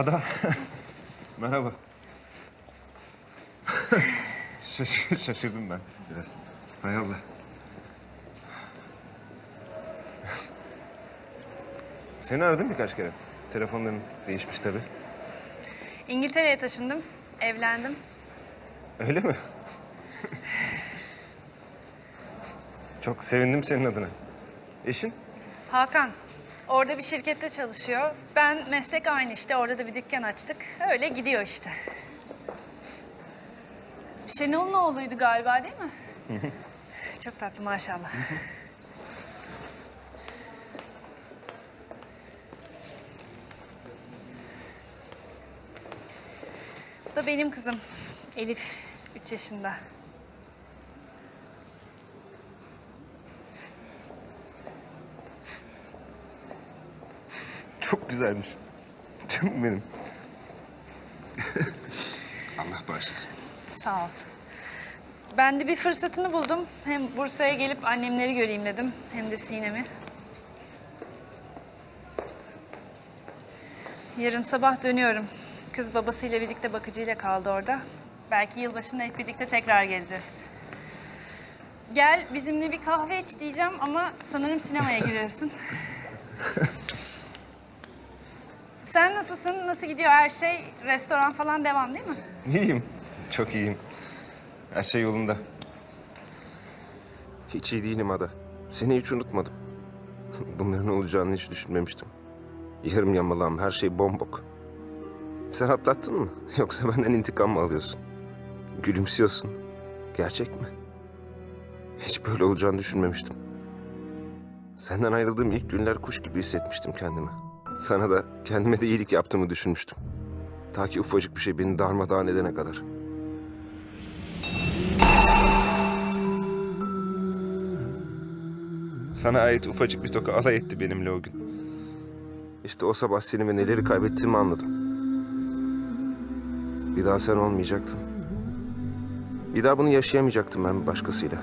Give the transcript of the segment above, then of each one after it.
Ada. Merhaba. Şaş- şaşırdım ben biraz. Hay Allah. Seni aradım birkaç kere. Telefonların değişmiş tabii. İngiltere'ye taşındım, evlendim. Öyle mi? Çok sevindim senin adına. Eşin? Hakan, orada bir şirkette çalışıyor. Ben meslek aynı işte, orada da bir dükkan açtık. Öyle gidiyor işte. Şenol'un oğluydu galiba değil mi? Çok tatlı maşallah. Bu da benim kızım. Elif, üç yaşında. Çok güzelmiş. Canım benim. Allah bağışlasın. Sağ ol. Ben de bir fırsatını buldum. Hem Bursa'ya gelip annemleri göreyim dedim. Hem de Sinem'i. Yarın sabah dönüyorum. Kız babasıyla birlikte bakıcıyla kaldı orada. Belki yılbaşında hep birlikte tekrar geleceğiz. Gel bizimle bir kahve iç diyeceğim ama sanırım sinemaya giriyorsun. Sen nasılsın? Nasıl gidiyor her şey? Restoran falan devam değil mi? İyiyim. Çok iyiyim. Her şey yolunda. Hiç iyi değilim Ada. Seni hiç unutmadım. Bunların olacağını hiç düşünmemiştim. Yarım yamalağım, her şey bombok. Sen atlattın mı? Yoksa benden intikam mı alıyorsun? Gülümsüyorsun. Gerçek mi? Hiç böyle olacağını düşünmemiştim. Senden ayrıldığım ilk günler kuş gibi hissetmiştim kendimi. Sana da, kendime de iyilik yaptığımı düşünmüştüm. Ta ki ufacık bir şey beni darmadağın edene kadar. Sana ait ufacık bir toka alay etti benimle o gün. İşte o sabah seni ve neleri kaybettiğimi anladım. Bir daha sen olmayacaktın. Bir daha bunu yaşayamayacaktım ben başkasıyla.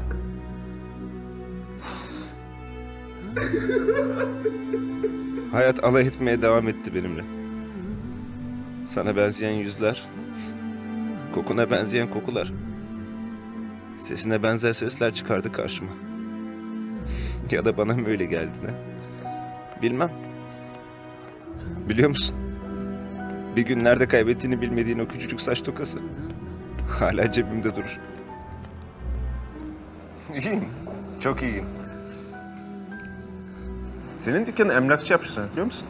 Hayat alay etmeye devam etti benimle. Sana benzeyen yüzler, kokuna benzeyen kokular, sesine benzer sesler çıkardı karşıma. Ya da bana mı öyle geldi ne? Bilmem. Biliyor musun? Bir gün nerede kaybettiğini bilmediğin o küçücük saç tokası hala cebimde durur. İyiyim. Çok iyiyim. Senin dükkanı emlakçı yapmışlar biliyor musun?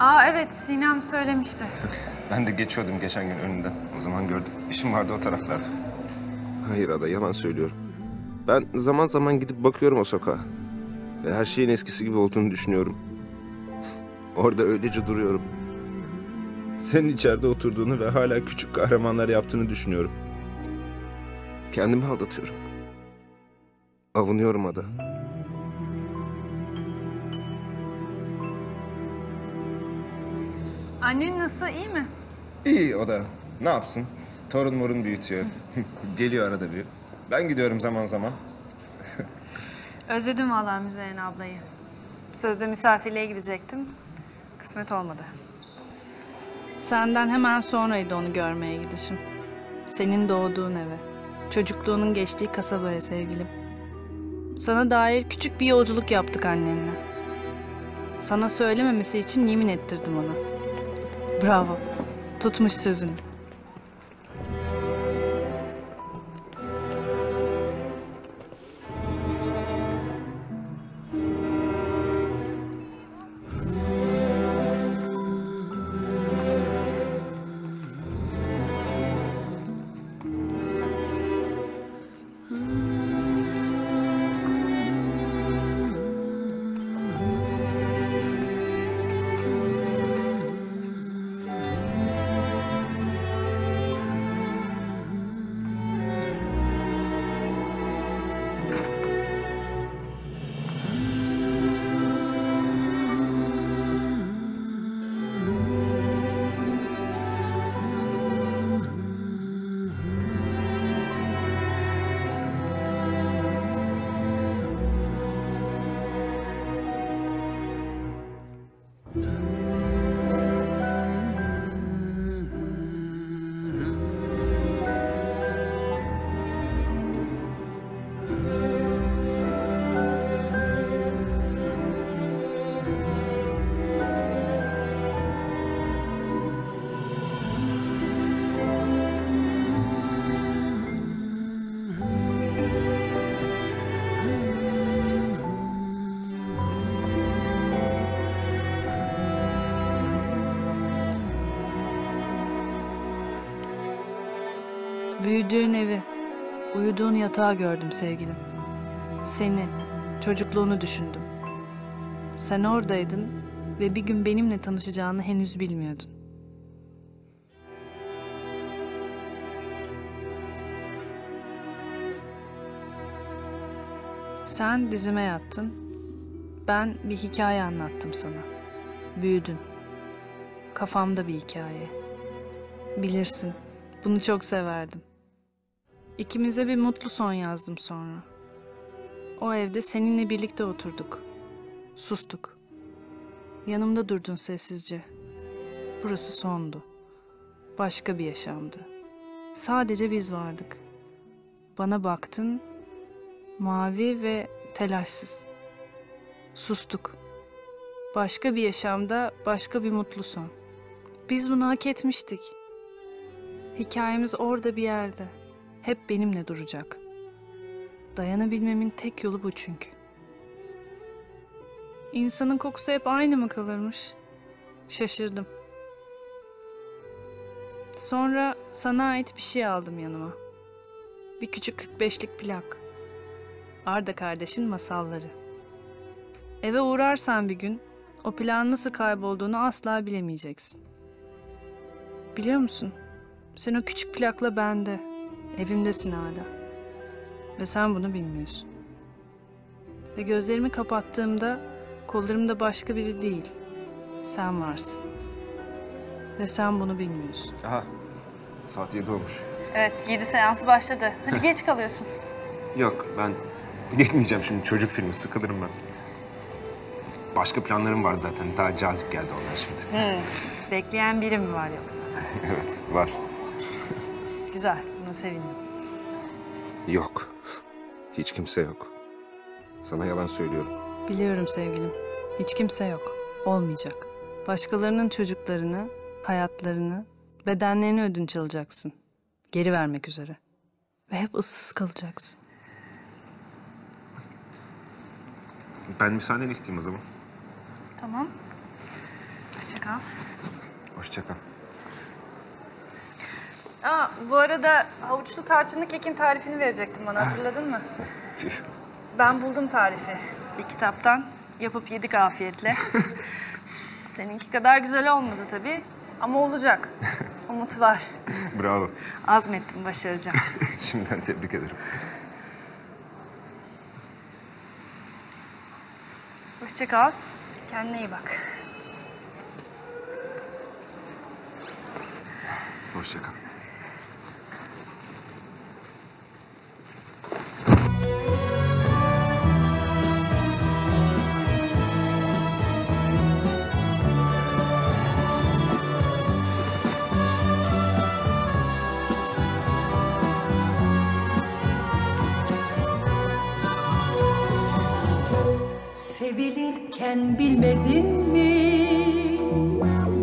Aa evet Sinem söylemişti. Ben de geçiyordum geçen gün önünden. O zaman gördüm. İşim vardı o taraflarda. Hayır Ada yalan söylüyorum. Ben zaman zaman gidip bakıyorum o sokağa. Ve her şeyin eskisi gibi olduğunu düşünüyorum. Orada öylece duruyorum. Senin içeride oturduğunu ve hala küçük kahramanlar yaptığını düşünüyorum. Kendimi aldatıyorum. Avunuyorum Ada. Annen nasıl iyi mi? İyi o da. Ne yapsın? Torun morun büyütüyor. Geliyor arada bir. Ben gidiyorum zaman zaman. Özledim vallahi Müzeyyen ablayı. Sözde misafirliğe gidecektim. Kısmet olmadı. Senden hemen sonraydı onu görmeye gidişim. Senin doğduğun eve. Çocukluğunun geçtiği kasabaya sevgilim. Sana dair küçük bir yolculuk yaptık annenle. Sana söylememesi için yemin ettirdim ona. Bravo. Tutmuş sözünü. Büyüdüğün evi, uyuduğun yatağı gördüm sevgilim. Seni, çocukluğunu düşündüm. Sen oradaydın ve bir gün benimle tanışacağını henüz bilmiyordun. Sen dizime yattın. Ben bir hikaye anlattım sana. Büyüdün. Kafamda bir hikaye. Bilirsin, bunu çok severdim. İkimize bir mutlu son yazdım sonra. O evde seninle birlikte oturduk. Sustuk. Yanımda durdun sessizce. Burası sondu. Başka bir yaşamdı. Sadece biz vardık. Bana baktın, mavi ve telaşsız. Sustuk. Başka bir yaşamda başka bir mutlu son. Biz bunu hak etmiştik. Hikayemiz orada bir yerde. Hep benimle duracak. Dayanabilmemin tek yolu bu çünkü. İnsanın kokusu hep aynı mı kalırmış? Şaşırdım. Sonra sana ait bir şey aldım yanıma. Bir küçük 45'lik plak. Arda kardeşin masalları. Eve uğrarsan bir gün o plağın nasıl kaybolduğunu asla bilemeyeceksin. Biliyor musun? Sen o küçük plakla bende. Evimdesin hala. Ve sen bunu bilmiyorsun. Ve gözlerimi kapattığımda kollarımda başka biri değil. Sen varsın. Ve sen bunu bilmiyorsun. Aha. Saat 7 olmuş. Evet, 7 seansı başladı. Hadi geç kalıyorsun. Yok ben gitmeyeceğim şimdi çocuk filmi sıkılırım ben. Başka planlarım var zaten. Daha cazip geldi onlar şimdi. Bekleyen biri mi var yoksa? evet var. Güzel, buna sevindim. Yok. Hiç kimse yok. Sana yalan söylüyorum. Biliyorum sevgilim. Hiç kimse yok. Olmayacak. Başkalarının çocuklarını, hayatlarını, bedenlerini ödünç alacaksın. Geri vermek üzere. Ve hep ıssız kalacaksın. Ben müsaadeni isteyeyim o zaman. Tamam. Hoşça kal. Hoşça kal. Aa, bu arada havuçlu tarçınlı kekin tarifini verecektin bana hatırladın mı? Tüh. Ben buldum tarifi. Bir kitaptan yapıp yedik afiyetle. Seninki kadar güzel olmadı tabii ama olacak. Umut var. Bravo. Azmettim başaracağım. Şimdiden tebrik ederim. Hoşça kal. Kendine iyi bak. Hoşça kal. Sevilirken bilmedin mi?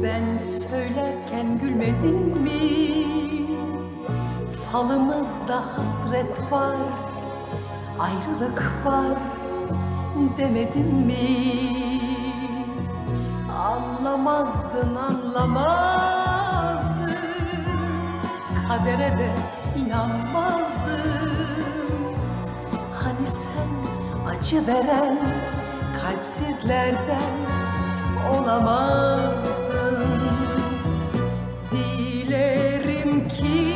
Ben söylerken gülmedin mi? Falımızda hasret var, ayrılık var demedin mi? Anlamazdın, anlamazdın Kadere de inanmazdın Hani sen acı veren kalpsizlerden olamazdın Dilerim ki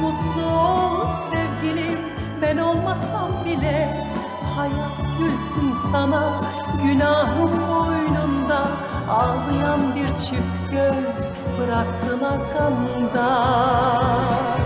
mutlu ol sevgilim. Ben olmasam bile hayat gülsün sana. Günahım boynunda ağlayan bir çift göz bıraktın la